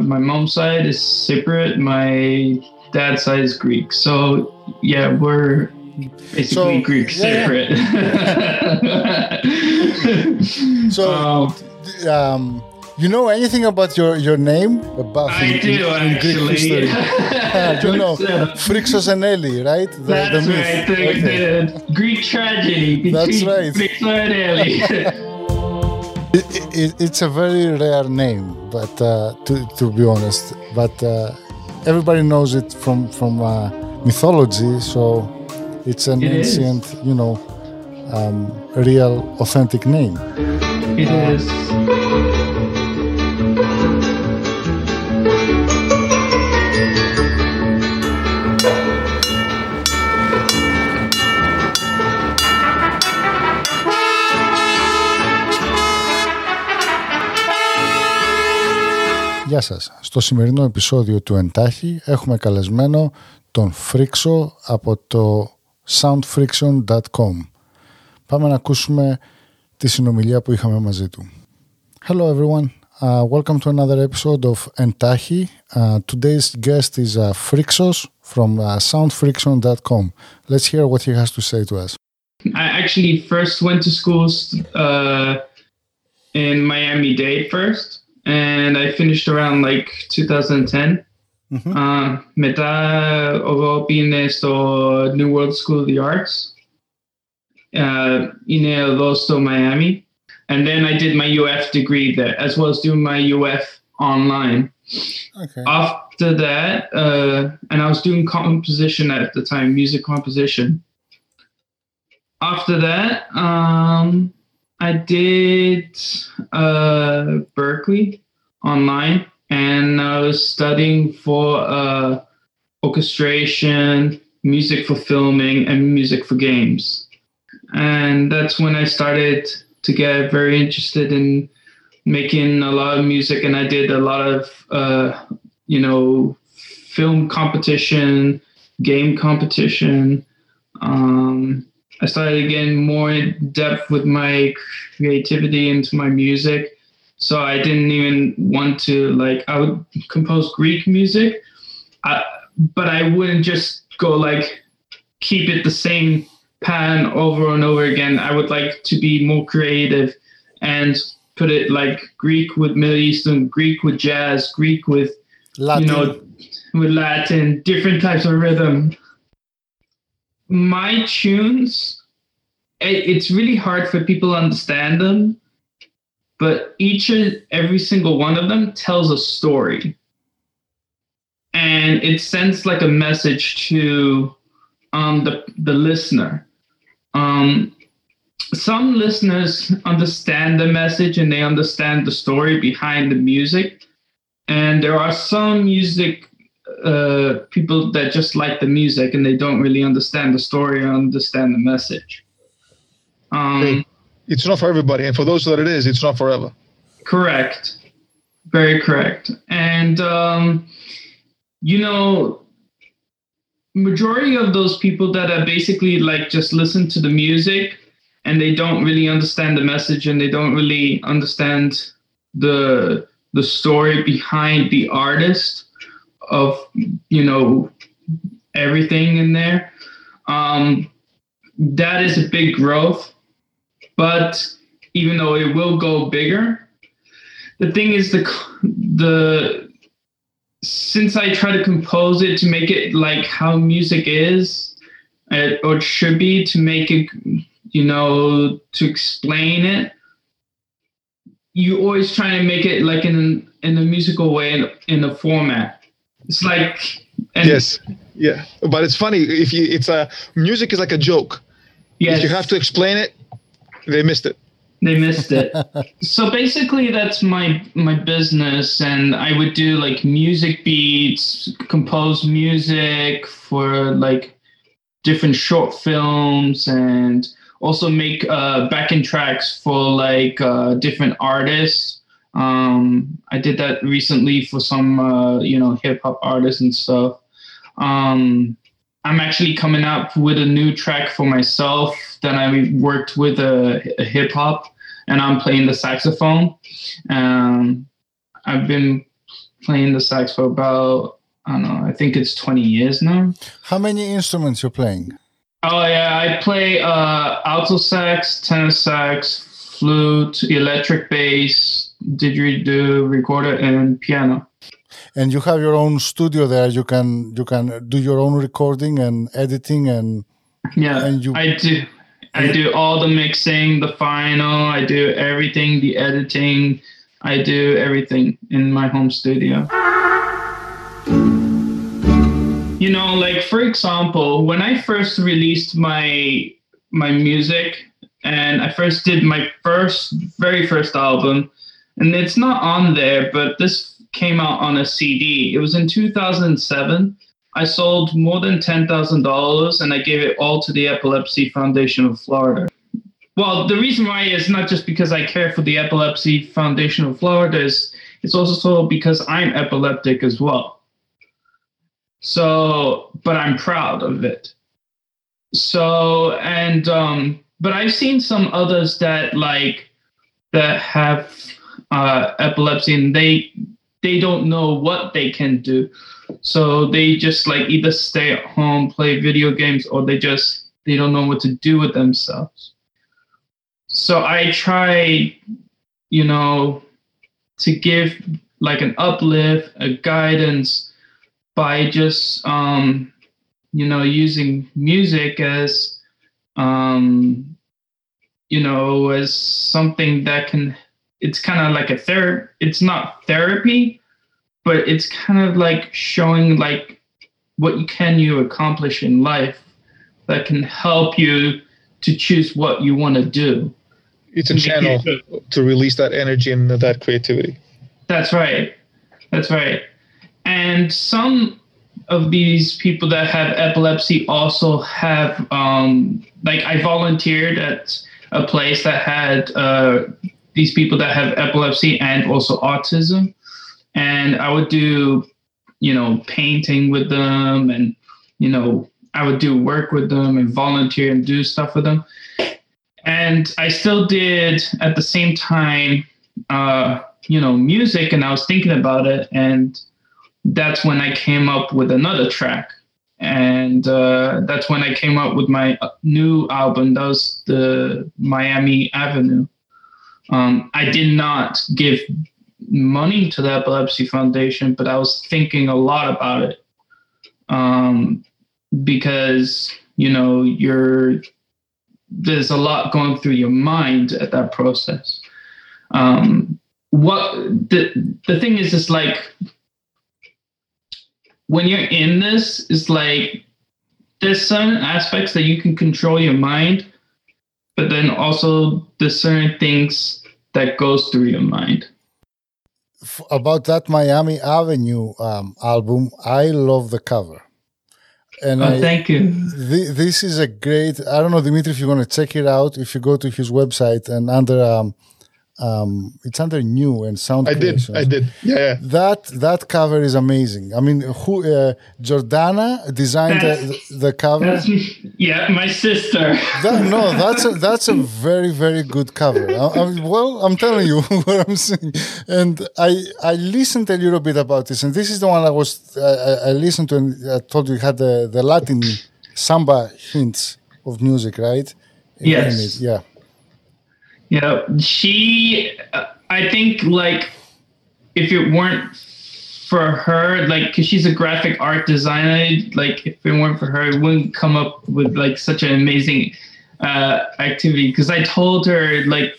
my mom's side is Cypriot. My dad's side is Greek. So yeah, we're basically So, Greek yeah, Cypriot. So, Um, um, you know anything about your, your name? About I in- do in- in Greek actually. history? You know, Yeah. Phrixos and Eli, right? The, That's the myth. right. The, Okay. the Greek tragedy between That's right. And Ellie. It, it, it's a very rare name, but uh, to, to be honest, but uh, everybody knows it from from uh, mythology. So it's an It is. ancient, you know, um, real, authentic name. it is. Γεια σας. Στο σημερινό επεισόδιο του Εντάχει έχουμε καλεσμένο τον Φρίξο από το soundfriction.com. Πάμε να ακούσουμε τη συνομιλία που είχαμε μαζί του. Hello everyone. Uh, welcome to another episode of Entahi. Uh, today's guest is uh, Frixos from uh, soundfriction.com. Let's hear what he has to say to us. I actually first went to school uh, in Miami Dade first, and I finished around like 2010. Mm-hmm. Uh, me da ine esto New World School of the Arts. Uh, El Paso, Miami. And then I did my UF degree there, as well as doing my UF online. Okay. After that, uh, and I was doing composition at the time, music composition. After that, um, I did uh, Berklee online, and I was studying for uh, orchestration, music for filming, and music for games. And that's when I started to get very interested in making a lot of music, and I did a lot of, uh, you know, film competition, game competition. Um, I started getting more in depth with my creativity into my music. So I didn't even want to like I would compose Greek music, I, but I wouldn't just go like keep it the same pattern over and over again. I would like to be more creative and put it like Greek with Middle Eastern, Greek with jazz, Greek with Latin. you know, with Latin, different types of rhythm. My tunes, it's really hard for people to understand them, but each and every single one of them tells a story. And it sends like a message to um, the, the listener. Um, some listeners understand the message and they understand the story behind the music and there are some music uh, people that just like the music and they don't really understand the story or understand the message. Um, Hey. It's not for everybody, and for those that it is, it's not forever. Correct. Very correct. And um, you know, majority of those people that are basically like just listen to the music and they don't really understand the message and they don't really understand the the story behind the artist of you know everything in there. Um, that is a big growth, but even though it will go bigger, the thing is the the since I try to compose it to make it like how music is uh, or it should be to make it you know to explain it you always try to make it like in in a musical way in, in a format it's like and yes, yeah. But it's funny if you. It's a music is like a joke. yes, If you have to explain it, they missed it. they missed it so basically that's my my business and i would do like music beats compose music for like different short films and also make uh backing tracks for like uh different artists um i did that recently for some uh you know hip hop artists and stuff um i'm actually coming up with a new track for myself that i worked with a, a hip hop and i'm playing the saxophone um i've been playing the sax for about I don't know. I think it's 20 years now. How many instruments you're playing? Oh yeah, I play uh, alto sax, tenor sax, flute, electric bass, didgeridoo, recorder, and piano. And you have your own studio there. You can you can do your own recording and editing and yeah. And you, I do. I do all the mixing, the final. I do everything, the editing. I do everything in my home studio. You know, like for example, when I first released my my music and I first did my first very first album, and it's not on there, but this came out on a CD. It was in 2007. I sold more than $10,000 and I gave it all to the Epilepsy Foundation of Florida. Well, the reason why is not just because I care for the Epilepsy Foundation of Florida, is it's also because I'm epileptic as well. So, but I'm proud of it. So, and, um, but I've seen some others that like, that have uh, epilepsy and they, they don't know what they can do. So they just like either stay at home, play video games, or they just, they don't know what to do with themselves. So I try, you know, to give like an uplift, a guidance, by just um, you know using music as um, you know as something that can it's kind of like a therapy it's not therapy but it's kind of like showing like what you can you accomplish in life that can help you to choose what you want to do. It's a channel to release that energy and that creativity. That's right. That's right. And some of these people that have epilepsy also have um, like I volunteered at a place that had uh, these people that have epilepsy and also autism, and I would do you know painting with them and you know I would do work with them and volunteer and do stuff with them, and I still did at the same time uh, you know music, and I was thinking about it and that's when I came up with another track. And uh, that's when I came up with my new album. That was the Miami Avenue. Um, I did not give money to the Epilepsy Foundation, but I was thinking a lot about it um, because you know you're there's a lot going through your mind at that process. Um, what the the thing is, is like when you're in this, it's like there's certain aspects that you can control your mind, but then also there's certain things that goes through your mind. About that Miami Avenue um, album, I love the cover. And oh, I, thank you. Th- this is a great. I don't know, Dimitri, if you want to check it out. If you go to his website and under um, um, it's under new and sound. I creations. did, I did, yeah, yeah, That that cover is amazing. I mean, who uh, Jordana designed the, the cover? yeah, my sister. That, no, that's a, that's a very very good cover. I, I, well, I'm telling you what I'm saying, and I I listened a little bit about this, and this is the one I was I, I listened to, and I told you had the the Latin samba hints of music, right? Yes. Yeah. Yeah, she. I think like if it weren't for her, like, because she's a graphic art designer, like if it weren't for her, it wouldn't come up with like such an amazing uh, activity. Because I told her like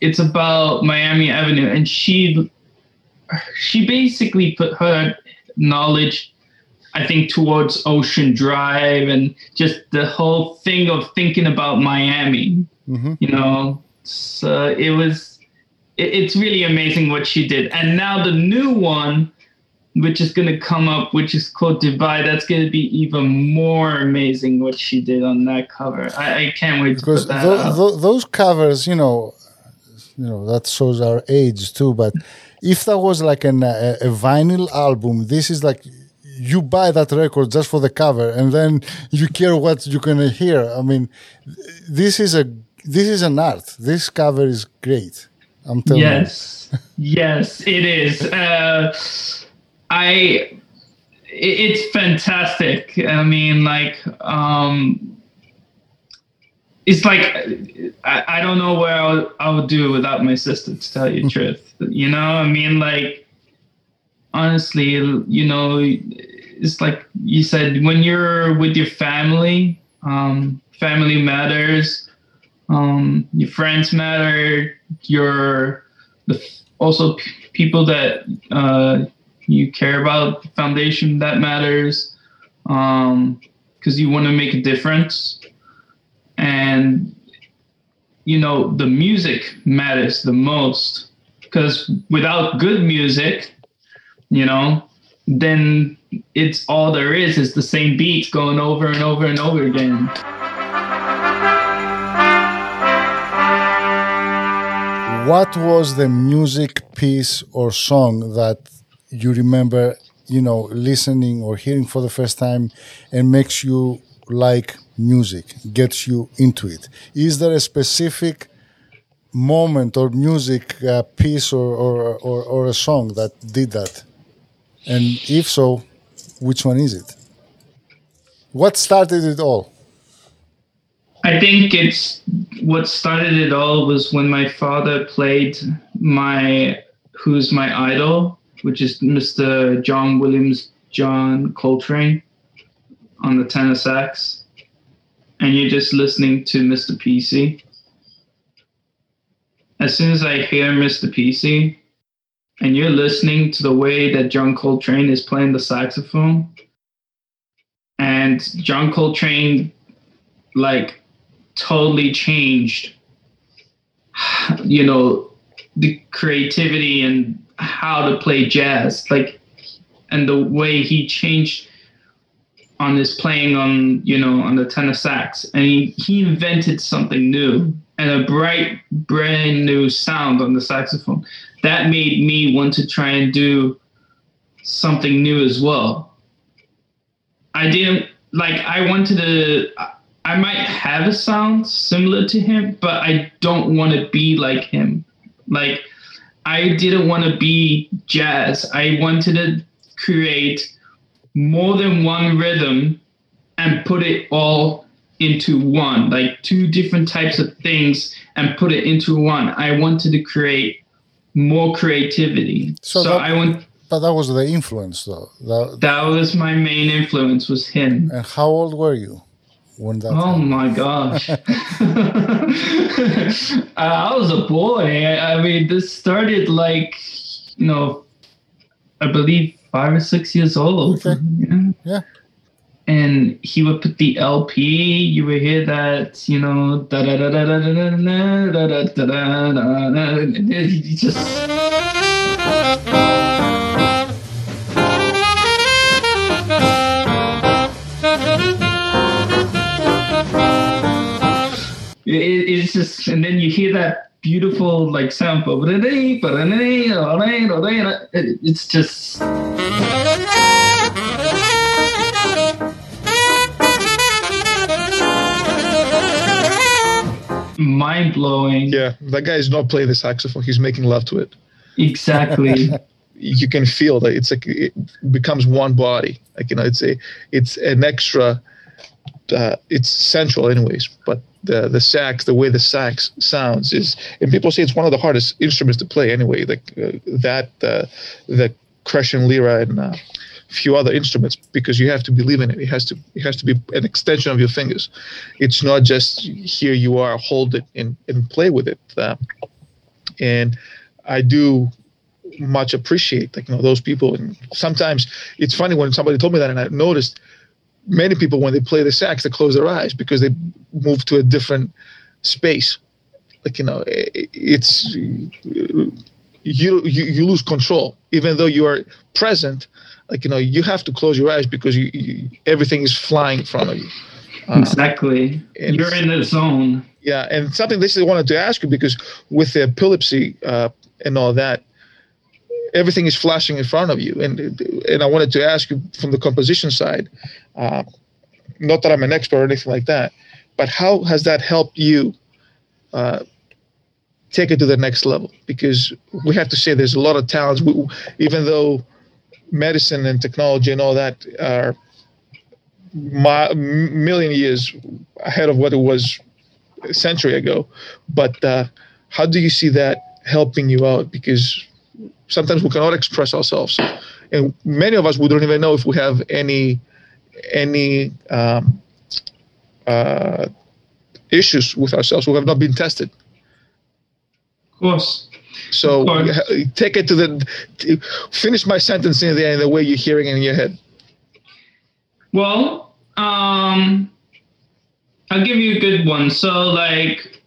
it's about Miami Avenue, and she she basically put her knowledge I think towards Ocean Drive and just the whole thing of thinking about Miami. Mm-hmm. You know, so it was it, it's really amazing what she did. And now the new one which is going to come up which is called dubai that's going to be even more amazing what she did on that cover. I, I can't wait because that those covers you know you know that shows our age too but if that was like an, a, a vinyl album this is like you buy that record just for the cover and then you care what you're gonna hear. I mean this is a this is an art. This cover is great. I'm telling yes. you. Yes, yes, it is. Uh, I it's fantastic. I mean, like, um, it's like I, I don't know where I would, I would do without my sister. To tell you the truth, you know, I mean, like, honestly, you know, it's like you said when you're with your family, um, family matters. Um, your friends matter. Your the also p- people that uh, you care about foundation that matters because um, you want to make a difference and you know the music matters the most because without good music you know then it's all there is is the same beats going over and over and over again what was the music piece or song that you remember, you know, listening or hearing for the first time and makes you like music, gets you into it? Is there a specific moment or music uh, piece or, or, or, or a song that did that? And if so, which one is it? What started it all? I think it's what started it all was when my father played my who's my idol which is Mr. John Williams John Coltrane on the tenor sax, and you're just listening to Mr. PC. As soon as I hear Mr. PC, and you're listening to the way that John Coltrane is playing the saxophone, and John Coltrane, like, totally changed, you know, the creativity and how to play jazz, like, and the way he changed on his playing on you know on the tenor sax, and he he invented something new and a bright brand new sound on the saxophone that made me want to try and do something new as well. I didn't like I wanted to I might have a sound similar to him, but I don't want to be like him. Like I didn't want to be jazz. I wanted to create more than one rhythm and put it all into one, like two different types of things and put it into one. I wanted to create more creativity. So, so that, I want. But that was the influence, though. That, that was my main influence. Was him. And how old were you? That? Oh my gosh! I was a boy. I mean, this started like you know, I believe five or six years old. Okay. Yeah. yeah. And he would put the LP. You would hear that, you know, da da da da da da da da da da da da. He just. Just, and then you hear that beautiful like sound. It's just. mind blowing. Yeah, that guy is not playing the saxophone; he's making love to it. Exactly. you can feel that it's like it becomes one body. Like you know, it's a it's an extra. Uh, it's central, anyways, but the the sax, the way the sax sounds is, and people say it's one of the hardest instruments to play anyway. Like uh, that, uh, the Cretan lyra and uh, a few other instruments because you have to believe in it. It has to it has to be an extension of your fingers. It's not just here you are, hold it and and play with it. Uh, and I do much appreciate like you know those people and sometimes it's funny when somebody told me that and I noticed many people when they play the sax they close their eyes because they move to a different space. Like you know it's you you, you lose control. Even though you are present like you know you have to close your eyes because you, you everything is flying in front of you. Uh, exactly. you're in the zone. Yeah and something this i wanted to ask you because with the epilepsy uh, and all that everything is flashing in front of you. And and I wanted to ask you from the composition side, uh, not that I'm an expert or anything like that, but how has that helped you uh, take it to the next level? Because we have to say there's a lot of talents. We, even though medicine and technology and all that are my, million years ahead of what it was a century ago. But uh, how do you see that helping you out? Because sometimes we cannot express ourselves, and many of us we don't even know if we have any any um, uh, issues with ourselves who have not been tested. Of course. So take it to the finish my sentence in the, in the way you're hearing it in your head. Well, um, I'll give you a good one. So, like,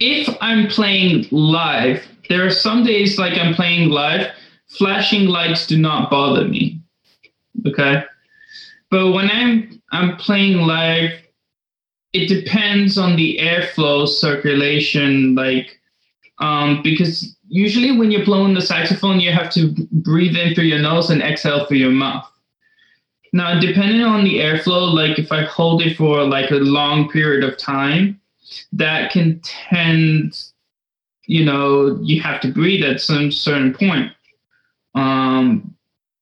if I'm playing live, there are some days like I'm playing live, flashing lights do not bother me. Okay, but when I'm I'm playing live, it depends on the airflow circulation, like, um, because usually when you're blowing the saxophone, you have to breathe in through your nose and exhale through your mouth. Now, depending on the airflow, like if I hold it for like a long period of time, that can tend, you know, you have to breathe at some certain point. Um,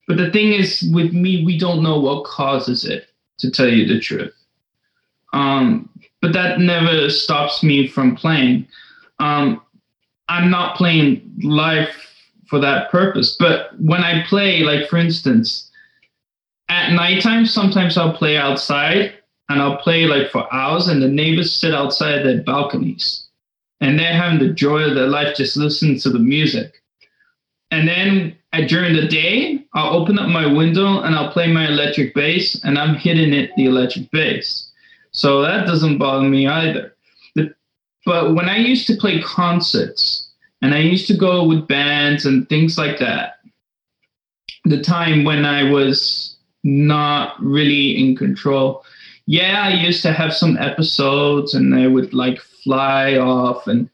but the thing is, with me, we don't know what causes it, to tell you the truth. Um, but that never stops me from playing. Um, I'm not playing live for that purpose. But when I play, like for instance, at nighttime, sometimes I'll play outside and I'll play like for hours, and the neighbors sit outside their balconies and they're having the joy of their life just listening to the music. And then at, during the day, I'll open up my window and I'll play my electric bass, and I'm hitting it the electric bass. So that doesn't bother me either. But when I used to play concerts and I used to go with bands and things like that, the time when I was not really in control, yeah, I used to have some episodes and they would like fly off. And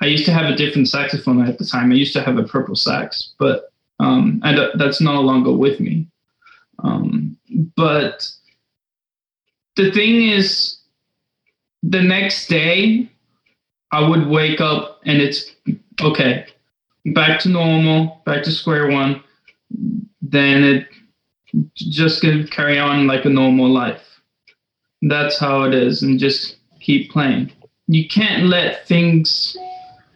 I used to have a different saxophone at the time. I used to have a purple sax, but um, and that's no longer with me. Um, but the thing is, the next day, I would wake up and it's okay, back to normal, back to square one. Then it just gonna carry on like a normal life. That's how it is, and just keep playing. You can't let things,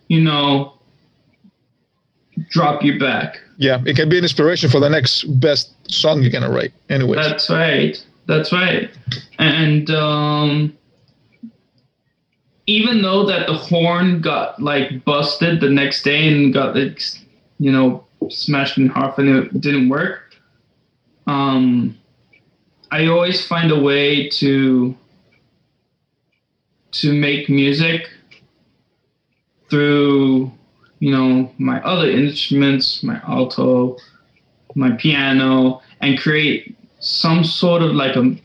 you know, drop you back. Yeah, it can be an inspiration for the next best song you're gonna write. anyway that's right. That's right. And um, even though that the horn got like busted the next day and got like you know smashed in half and it didn't work um i always find a way to to make music through you know my other instruments my alto my piano and create some sort of like a,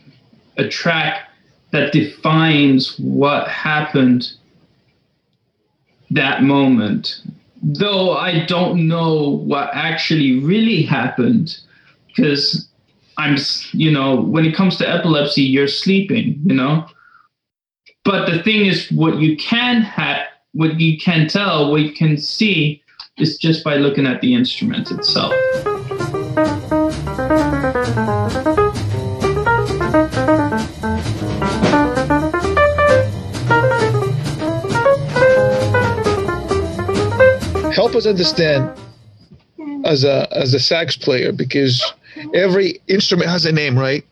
a track that defines what happened that moment. Though I don't know what actually really happened, because I'm, you know, when it comes to epilepsy, you're sleeping, you know. But the thing is, what you can have, what you can tell, what you can see, is just by looking at the instrument itself. help us understand as a as a sax player because every instrument has a name, right?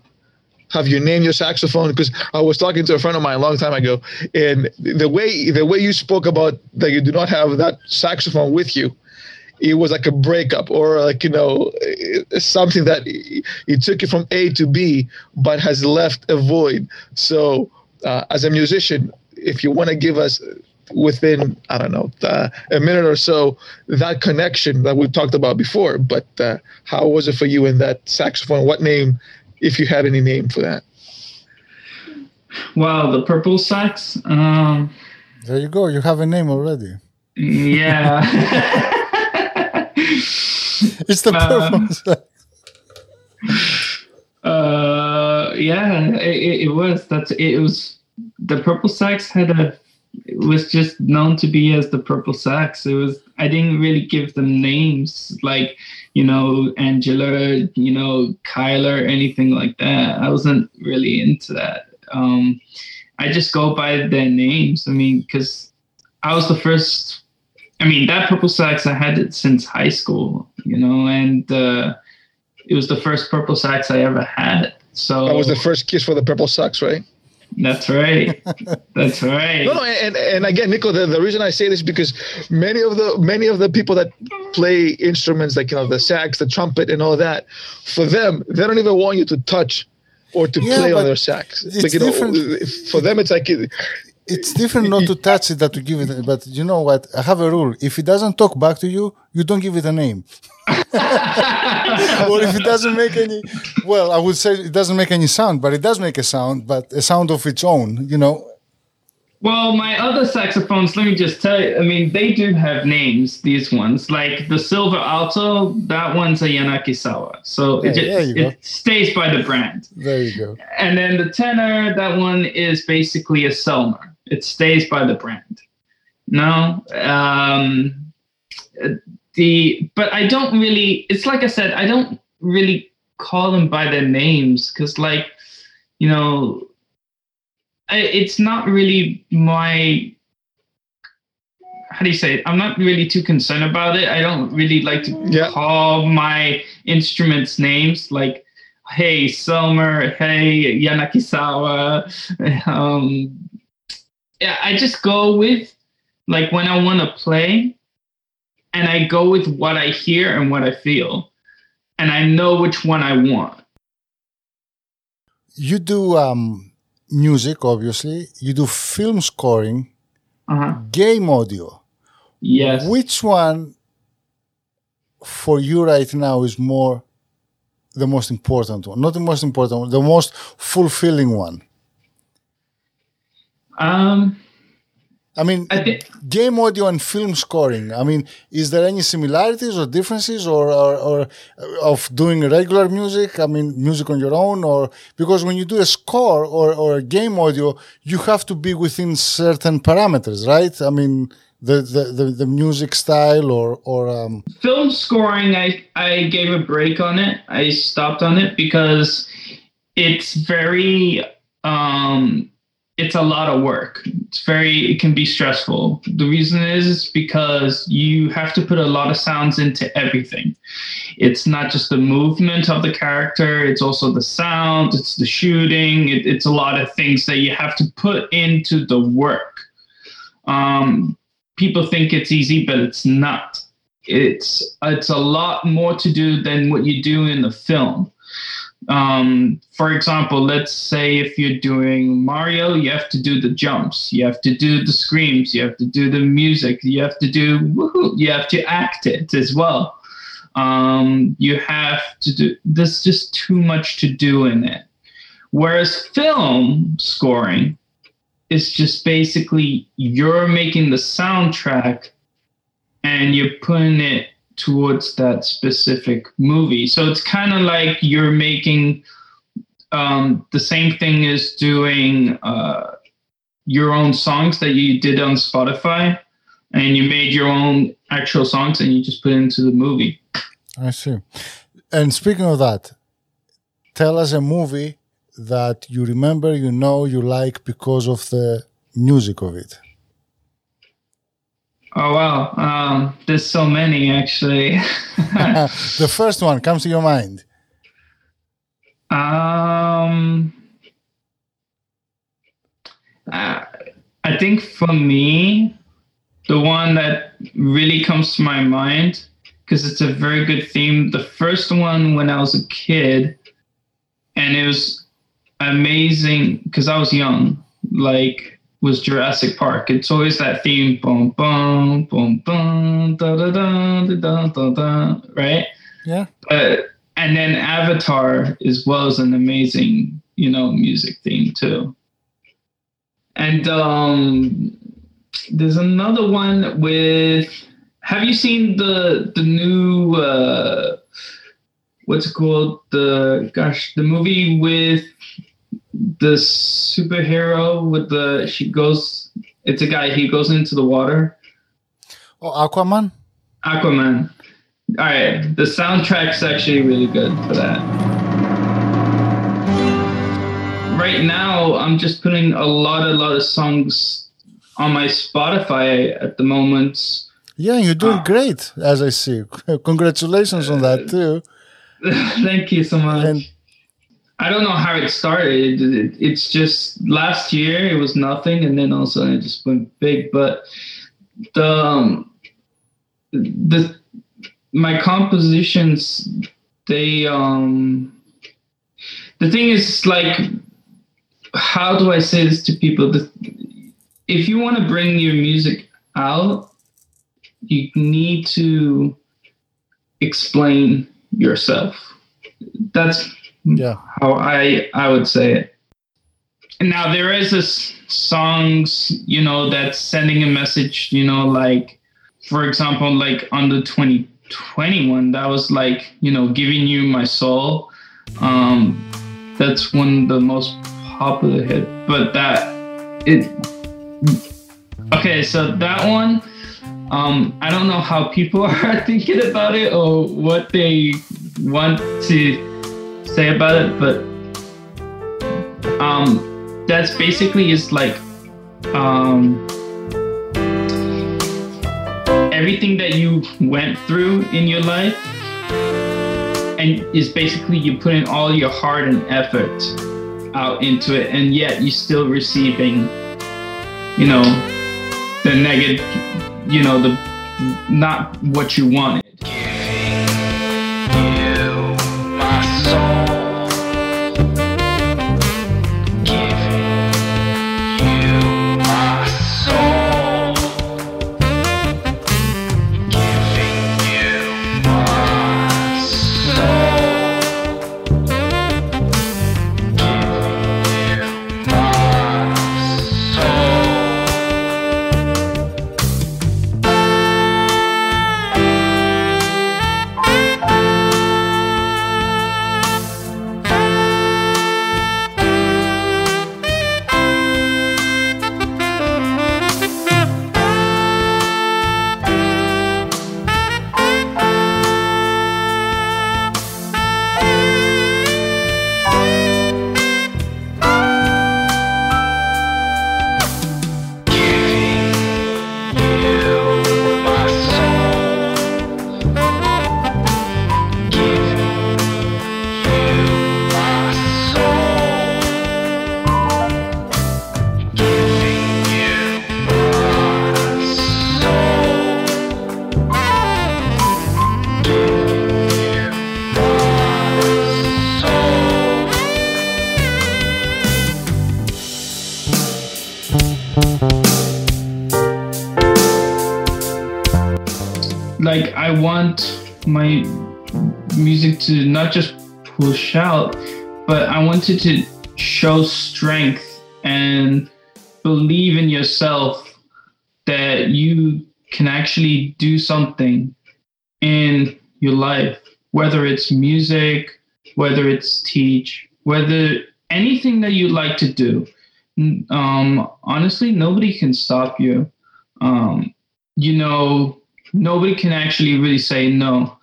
Have you named your saxophone? Because I was talking to a friend of mine a long time ago, and the way the way you spoke about that you do not have that saxophone with you, it was like a breakup or like you know something that it took you from A to B, but has left a void. So, uh, as a musician, if you want to give us within I don't know uh, a minute or so that connection that we talked about before. But uh, how was it for you in that saxophone? What name, if you had any name for that? Well, the purple sax. Um, there you go. You have a name already. Yeah. it's the purple um, sax. Uh, yeah, it, it was. That's it was. The purple sax had a it was just known to be as the purple sax. It was I didn't really give them names like you know Angela, you know Kyler, anything like that. I wasn't really into that. Um, I just go by their names. I mean, because I was the first. I mean, that purple sax I had it since high school, you know, and uh, it was the first purple sax I ever had. So that was the first kiss for the purple sax, right? That's right. That's right. No, no, and and again, Nico, the, the reason I say this is because many of the many of the people that play instruments like you know the sax, the trumpet, and all that, for them, they don't even want you to touch or to Yeah, play on their sax. it's Like, you know, different. for them, it's like It's different not to touch it than to give it. But you know what? I have a rule. If it doesn't talk back to you, you don't give it a name. or if it doesn't make any, well, I would say it doesn't make any sound, but it does make a sound, but a sound of its own. You know, Well, my other saxophones, let me just tell you, I mean, they do have names, these ones. Like the silver alto, that one's a Yanagisawa. So Yeah, it, just, go. it stays by the brand. there you go. And then the tenor, that one is basically a Selmer. It stays by the brand. No, um, the but I don't really. It's like I said, I don't really call them by their names because, like, you know, I, it's not really my. How do you say it? I'm not really too concerned about it. I don't really like to Yeah. call my instruments names like hey Selmer, hey Yanagisawa. Um, yeah, I just go with like when I want to play, and I go with what I hear and what I feel, and I know which one I want. You do um, music, obviously. You do film scoring, Uh-huh. game audio. Yes. Which one for you right now is more the most important one? Not the most important one, the most fulfilling one. Um, I mean, I think game audio and film scoring. I mean, is there any similarities or differences, or, or, or of doing regular music? I mean, music on your own, or because when you do a score or, or a game audio, you have to be within certain parameters, right? I mean, the the, the, the music style or or um, film scoring I, I gave a break on it i stopped on it because it's very um it's a lot of work. It's very it can be stressful. The reason is because you have to put a lot of sounds into everything. It's not just the movement of the character it's also the sound it's the shooting it, it's a lot of things that you have to put into the work. Um people think it's easy but it's not. It's it's a lot more to do than what you do in the film. Um, for example, let's say if you're doing Mario, you have to do the jumps, you have to do the screams, you have to do the music, you have to do woohoo, you have to act it as well. Um, you have to do. There's just too much to do in it. Whereas film scoring is just basically you're making the soundtrack and you're putting it towards that specific movie. So it's kind of like you're making um, the same thing as doing uh, your own songs that you did on Spotify, and you made your own actual songs and you just put it into the movie. I see. And speaking of that, tell us a movie that you remember, you know, you like because of the music of it. Oh wow, um, there's so many actually. the first one comes to your mind. Um, I, I think for me, the one that really comes to my mind, because it's a very good theme, the first one when I was a kid, and it was amazing because I was young, like, was Jurassic Park. It's always that theme, boom, boom, boom, boom, da da da da da da right? Yeah. But and then Avatar as well as an amazing, you know, music theme too. And um there's another one with have you seen the the new uh what's it called? The gosh, the movie with the superhero with the she goes It's a guy. He goes into the water. Oh, Aquaman. Aquaman. All right, the soundtrack's actually really good for that. Right now, I'm just putting a lot, a lot of songs on my Spotify at the moment. Yeah, you're doing Ah. great, as I see. Congratulations on that too. Thank you so much. And I don't know how it started. It- It's just last year it was nothing, and then all of a sudden it just went big. But the um, the my compositions, they um, the thing is like, how do I say this to people? The, if you want to bring your music out, you need to explain yourself. That's yeah, how I I would say it. Now there is this songs, you know, that's sending a message, you know, like for example, like on the 2021, that was like, you know, giving you my soul. Um that's one of the most popular hit. But that it okay, so that one um I don't know how people are thinking about it or what they want to say about it, but um, that's basically is like um, everything that you went through in your life, and is basically you putting all your heart and effort out into it, and yet you're still receiving, you know, the negative, you know, the not what you wanted. Out, but I wanted to show strength and believe in yourself that you can actually do something in your life, whether it's music, whether it's teach, whether anything that you like to do. Um, honestly, nobody can stop you. Um, you know, nobody can actually really say no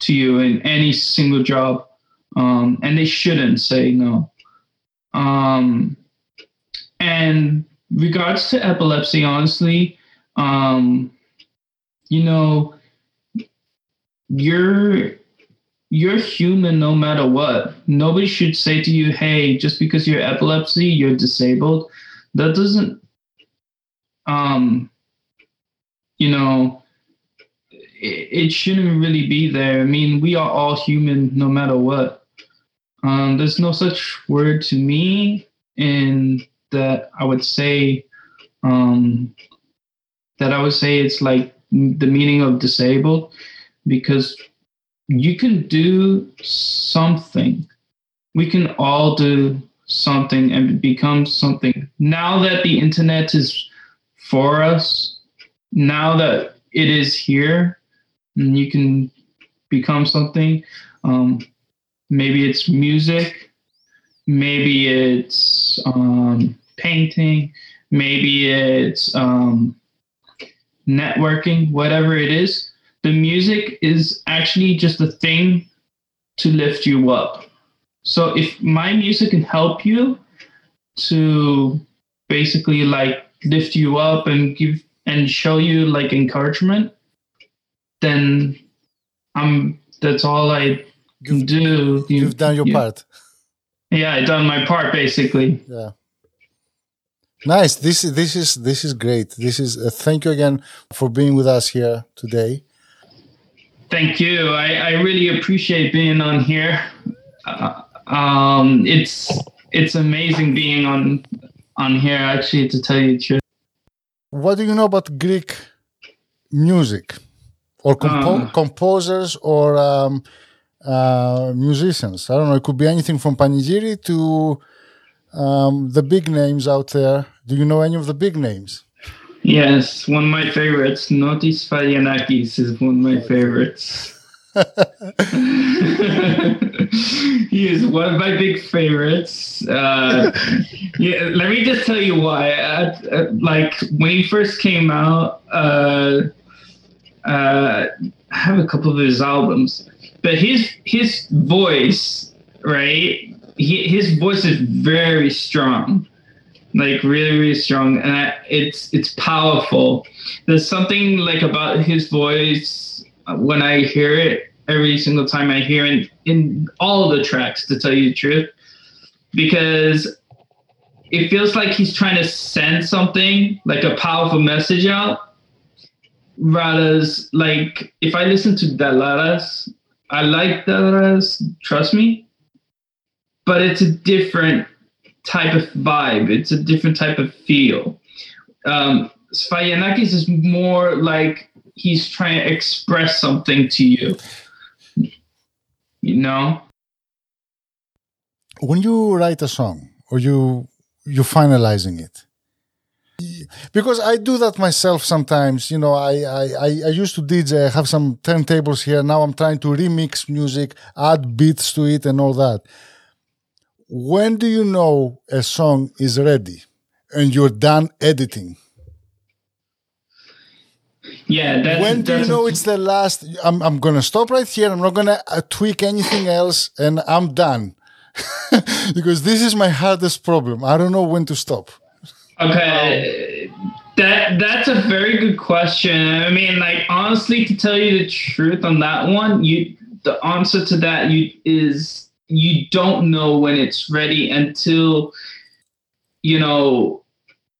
to you in any single job, um, and they shouldn't say no. Um, and regards to epilepsy, honestly, um, you know, you're you're human no matter what. Nobody should say to you, "Hey, just because you're epilepsy, you're disabled." That doesn't, um, you know, it, it shouldn't really be there. I mean, we are all human no matter what. Um, there's no such word to me in that I would say um, that I would say it's like the meaning of disabled because you can do something. We can all do something and become something. Now that the internet is for us, now that it is here, and you can become something. Um, maybe it's music, maybe it's um, painting, maybe it's um, networking, whatever it is. The music is actually just a thing to lift you up. So if my music can help you to basically like lift you up and give and show you like encouragement, then I'm that's all I You've- do. You- You've done your you- part. Yeah, I done my part basically. Yeah. Nice. This is this is this is great. This is uh, thank you again for being with us here today. Thank you. I, I really appreciate being on here. Uh, um, it's it's amazing being on on here. Actually, to tell you the truth. What do you know about Greek music or compo- Um. composers or um, uh, musicians? I don't know. It could be anything from Panigiri to um, the big names out there. Do you know any of the big names? Yes, one of my favorites. Notis Sfakianakis is one of my favorites. he is one of my big favorites. Uh, yeah, let me just tell you why. Uh, uh, like when he first came out, uh, uh, I have a couple of his albums, but his his voice, right? He, his voice is very strong, like really really strong, and I, it's it's powerful. There's something like about his voice uh, when I hear it every single time I hear it in all the tracks. To tell you the truth, because it feels like he's trying to send something like a powerful message out rather like if I listen to Dalaras, I like Dalaras, trust me, but it's a different type of vibe. It's a different type of feel. Um, Sfakianakis is more like he's trying to express something to you. You know? when you write a song or you you're finalizing it because i do that myself sometimes you know i i i, used to dj I have some turntables here. Now i'm trying to remix music add beats to it and all that. When do you know a song is ready and you're done editing? Yeah, that's when do you know it's the last? I'm, I'm gonna stop right here. I'm not gonna uh, tweak anything else and i'm done. Because this is my hardest problem. I don't know when to stop Okay, that that's a very good question. I mean, like honestly, to tell you the truth on that one, you the answer to that you is you don't know when it's ready until you know,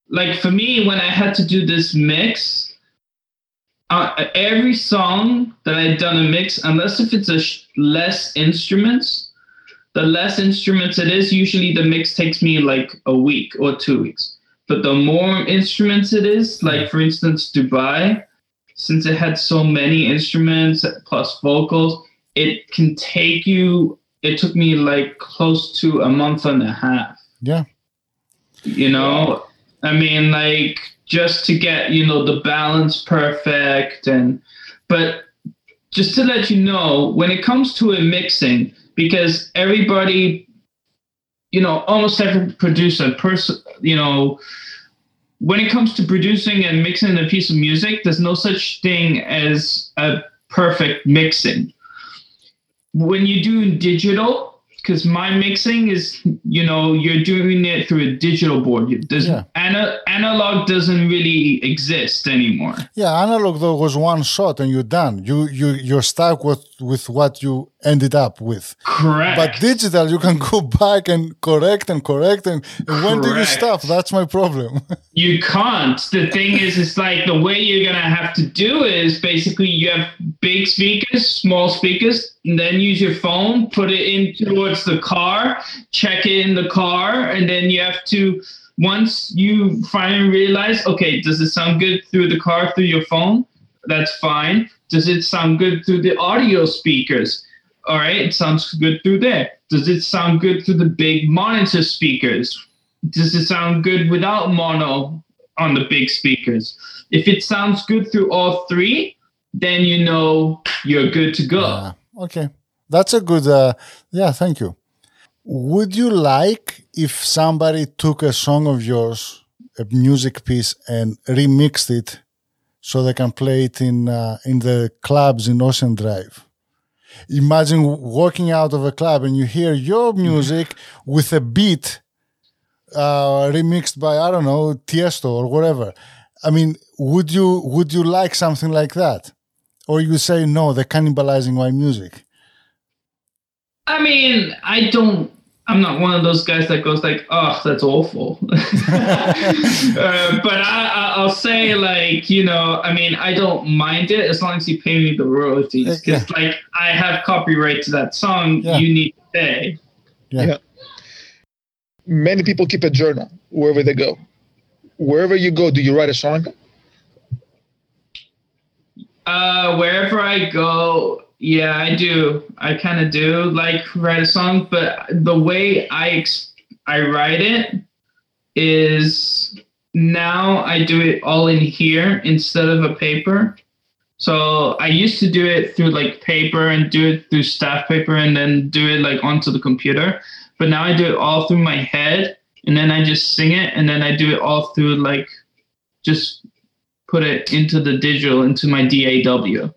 like for me, when I had to do this mix, uh, every song that I'd done a mix, unless if it's a sh- less instruments, the less instruments it is, usually the mix takes me like a week or two weeks. But the more instruments it is, like for instance, Dubai, since it had so many instruments plus vocals, it can take you, it took me like close to a month and a half. Yeah. You know? I mean like just to get you know the balance perfect and but just to let you know when it comes to a mixing because everybody you know almost every producer person you know when it comes to producing and mixing a piece of music there's no such thing as a perfect mixing. When you do digital because my mixing is you know you're doing it through a digital board. There's Yeah. ana- analog doesn't really exist anymore. Yeah analog though was one shot and you're done. You you you're stuck with with what you ended up with. Correct. But digital you can go back and correct and correct and, and when do you stop? That's my problem. You can't. The thing is it's like the way you're gonna have to do is basically you have big speakers small speakers and then use your phone put it in towards the car check it in the car and then you have to once you finally realize okay does it sound good through the car through your phone that's fine does it sound good through the audio speakers all right it sounds good through there does it sound good through the big monitor speakers does it sound good without mono on the big speakers? If it sounds good through all three, then you know you're good to go. Yeah. okay that's a good uh, yeah thank you would you like if somebody took a song of yours a music piece and remixed it so they can play it in uh, in the clubs in Ocean Drive. Imagine walking out of a club and you hear your music with a beat uh, remixed by I don't know Tiesto or whatever. I mean, would you would you like something like that, or you say no, they're cannibalizing my music? I mean, I don't I'm not one of those guys that goes like, "Oh, that's awful." uh, but I, will say, like, you know, I mean, I don't mind it as long as you pay me the royalties. Because, yeah. like, I have copyright to that song. Yeah. You need to pay. Yeah. yeah. Many people keep a journal wherever they go. Wherever you go, do you write a song? Uh, wherever I go, yeah, I do. I kind of do like write a song, but the way I ex- I write it is now I do it all in here instead of a paper. So I used to do it through like paper and do it through staff paper and then do it like onto the computer. But now I do it all through my head and then I just sing it and then I do it all through like just put it into the digital into my DAW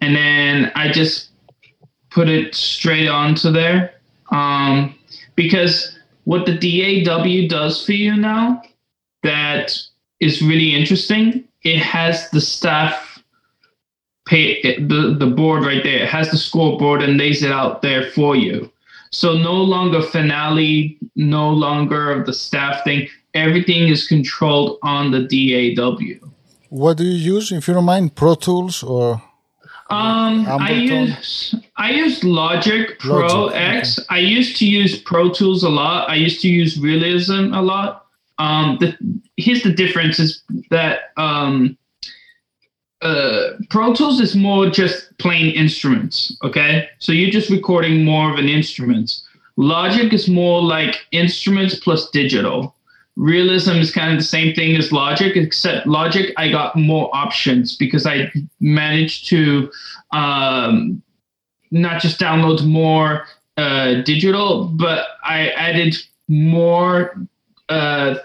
and then I just put it straight onto there. Um, because what the DAW does for you now that is really interesting, it has the staff pay the, the board right there. It has the scoreboard and lays it out there for you. So no longer finale, no longer the staff thing. Everything is controlled on the DAW. What do you use, if you don't mind, Pro Tools or? Um, I use I use Logic Pro Logic, X. Okay. I used to use Pro Tools a lot. I used to use Realism a lot. Um, the here's the difference is that um, uh, Pro Tools is more just plain instruments. Okay, so you're just recording more of an instrument. Logic is more like instruments plus digital realism is kind of the same thing as logic except logic i got more options because i managed to um, not just download more uh, digital but i added more uh,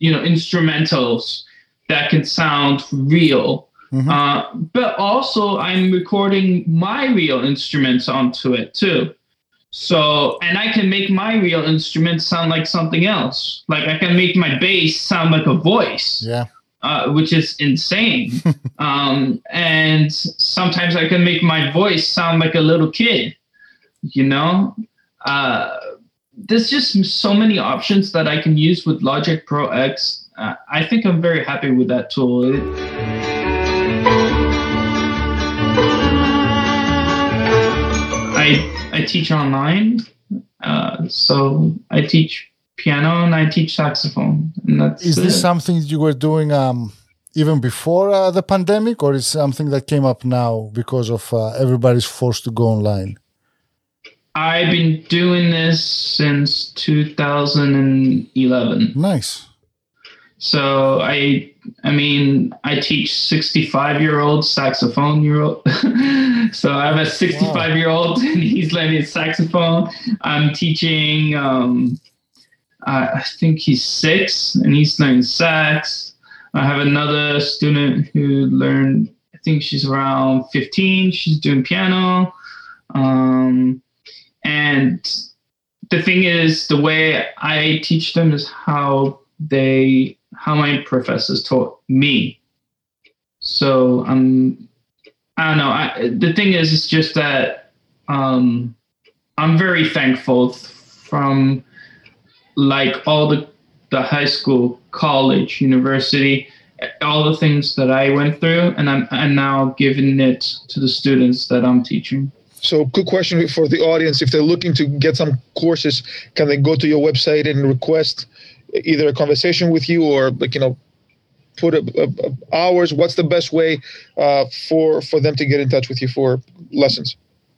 you know instrumentals that can sound real mm-hmm. uh, but also i'm recording my real instruments onto it too so, and I can make my real instrument sound like something else. Like I can make my bass sound like a voice. Yeah. Uh, which is insane. um, and sometimes I can make my voice sound like a little kid. You know, uh, there's just so many options that I can use with Logic Pro X. Uh, I think I'm very happy with that tool. It, I teach online, uh, so I teach piano and I teach saxophone. And that's is this it. something you were doing um, even before uh, the pandemic, or is something that came up now because of uh, everybody's forced to go online? I've been doing this since 2011. Nice. So I I mean, I teach 65 year old saxophone year old. so I have a 65 year old and he's learning saxophone. I'm teaching, um, I think he's six and he's learning sax. I have another student who learned, I think she's around 15. She's doing piano. Um, and the thing is, the way I teach them is how they how my professors taught me. So um, I don't know. I, the thing is, it's just that um, I'm very thankful from like all the the high school, college, university, all the things that I went through, and I'm and now giving it to the students that I'm teaching. So, good question for the audience: If they're looking to get some courses, can they go to your website and request either a conversation with you or like you know put a, a, a hours what's the best way uh, for for them to get in touch with you for lessons?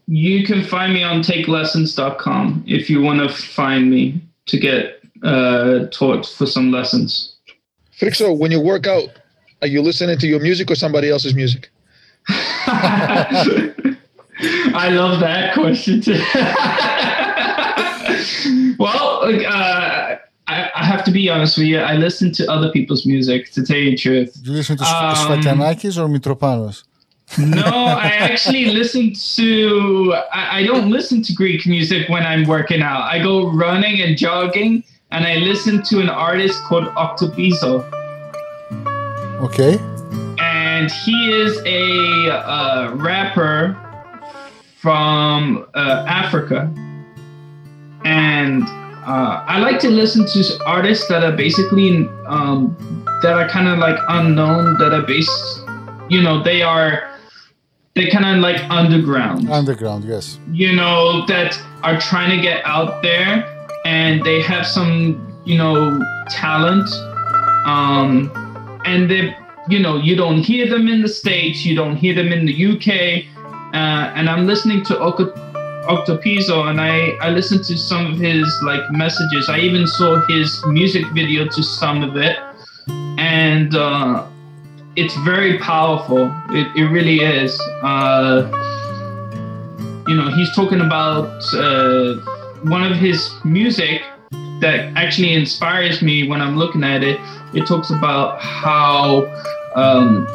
You can find me on takelessons.com if you want to find me to get uh, taught for some lessons. Frixo, when you work out are you listening to your music or somebody else's music? I love that question too. well, uh, I, have to be honest with you. I listen to other people's music to tell you the truth. Do you listen to Um, Sfakianakis or Mitropanos? No, I actually listen to. I, I don't listen to Greek music when I'm working out. I go running and jogging, and I listen to an artist called Octopizzo, Okay. and he is a uh, rapper from uh, Africa, and uh, I like to listen to artists that are basically um, that are kind of like unknown, that are based, you know, they are they kind of like underground Underground, yes. you know, that are trying to get out there and they have some, you know, talent. Um, and they, you know, you don't hear them in the States, you don't hear them in the UK. Uh, and I'm listening to Oco- Octopizzo and I, I listened to some of his like messages. I even saw his music video to some of it. And, uh, it's very powerful. It, it really is. Uh, you know, he's talking about uh, one of his music that actually inspires me when I'm looking at it. It talks about how um,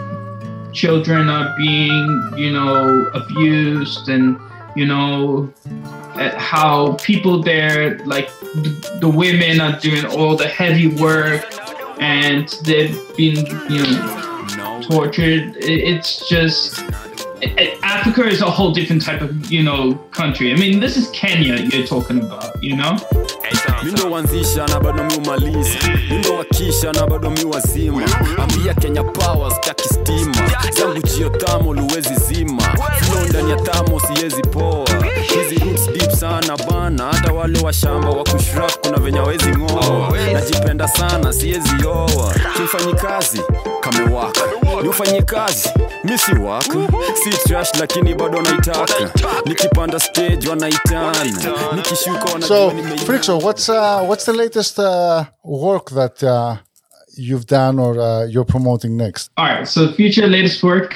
children are being, you know, abused and, you know, uh, how people there, like the, women are doing all the heavy work and they've been, you know, tortured. It's just Africa is a whole different type of you know country. I mean, this is Kenya you're talking about, you know. Mindo wanzisha na bado miumaliza mindo wakisha na bado miwazima ambia kenya power staki stima. Zangu jio tamo luwezi zima. Flow ndani ya tamo siyezi poa. Hizi roots deep sana bana. Hata wale wa shamba wa kushrap kuna venye wezi ng'oa. Najipenda sana siyezi oa. Kimfanyi kazi kamewaka niufanyie kazi misi waka si trash lakini bado naitaka nikipanda stage wanaitana nikishuka So, wanajua nimeiva. Frixo, what's uh, what's the latest uh, work that uh, you've done or uh, you're promoting next? All right, so future latest work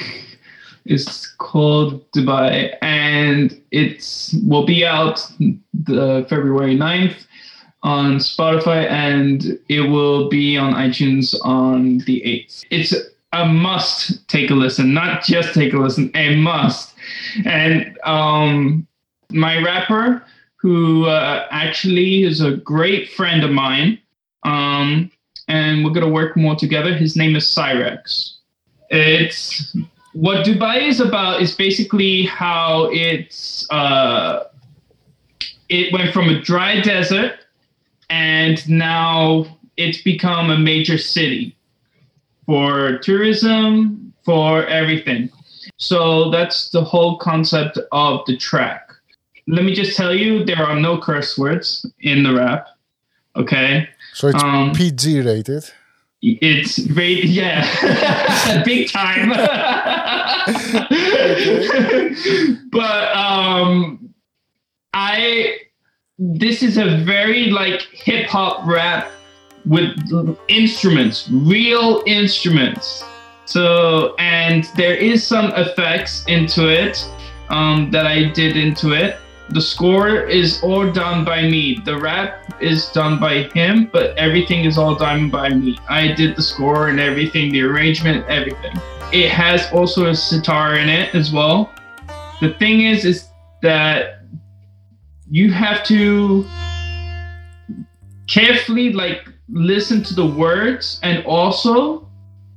is called Dubai, and it will be out the February 9th on Spotify, and it will be on iTunes on the 8th. It's a must take a listen, not just take a listen, a must. And um, my rapper, who uh, actually is a great friend of mine, um, and we're gonna work more together. His name is Cyrex. It's what Dubai is about is basically how it's uh, it went from a dry desert and now it's become a major city for tourism, for everything. So that's the whole concept of the track. Let me just tell you, there are no curse words in the rap. Okay. So it's Um, PG rated. It's very yeah, big time. but um, I this is a very like hip hop rap with instruments, real instruments. So and there is some effects into it um, that I did into it. The score is all done by me. The rap is done by him, but everything is all done by me. I did the score and everything, the arrangement, everything. It has also a sitar in it as well. The thing is, is that you have to carefully like listen to the words and also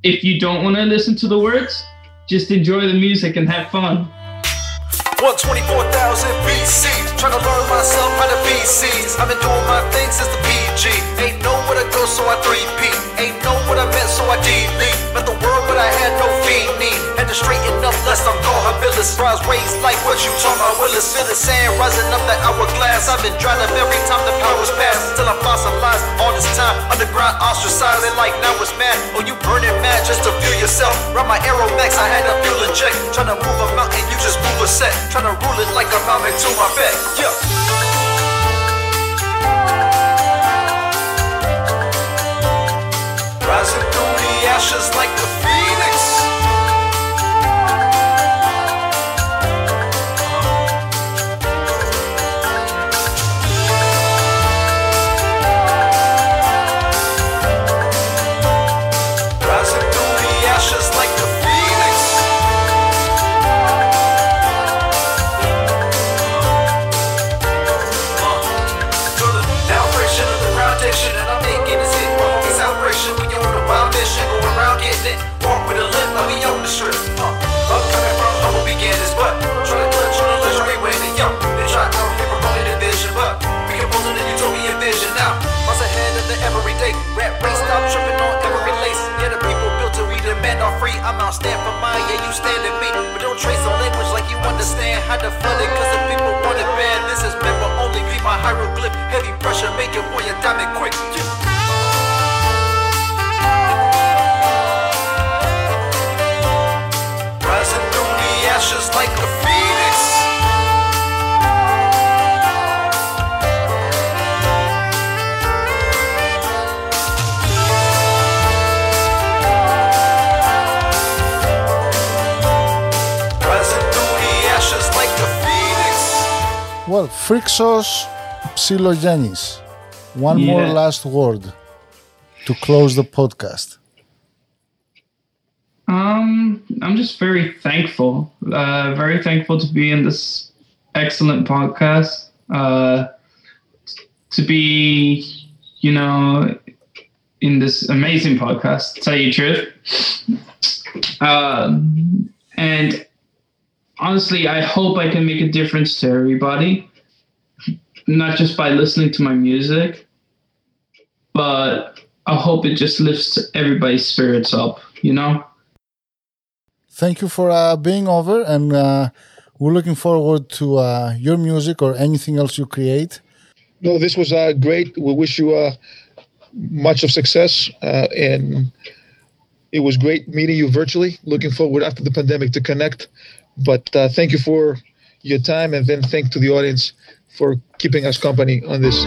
if you don't want to listen to the words just enjoy the music and have fun 124,000 BC. Trying to learn myself how to BCs. I've been doing my thing since the PG. Ain't know where to go, so I 3P. Ain't know what I meant, so I delete. Met the world, but I had no feed need. Had to straighten up, lest I'm gone habilis. Rise raised like what you talking about, Willis. Feel the sand rising up that hourglass. I've been drying up every time the power's passed. Till I fossilized all this time. Underground ostracized, like now it's mad. Oh, you burning mad just to feel yourself. Run my arrow max, I had a fuel inject. Trying to move a mountain, you just move a set. Trying to rule it like I'm mounted to my back. Ashes like it flooded cause the people want it bad. This is for only be my hieroglyph. Heavy pressure, make it boy, your diamond quick. Well, Frixos Psilogenis. One more last word to close the podcast. Um, I'm just very thankful. Uh, very thankful to be in this excellent podcast. Uh, to be, you know, in this amazing podcast. To tell you the truth. Um, and honestly, I hope I can make a difference to everybody, not just by listening to my music, but I hope it just lifts everybody's spirits up. You know. Thank you for uh, being over, and uh, we're looking forward to uh, your music or anything else you create. No, this was uh, great. We wish you uh, much of success, uh, and it was great meeting you virtually. Looking forward after the pandemic to connect. But uh, thank you for your time, and then thank to the audience for keeping us company on this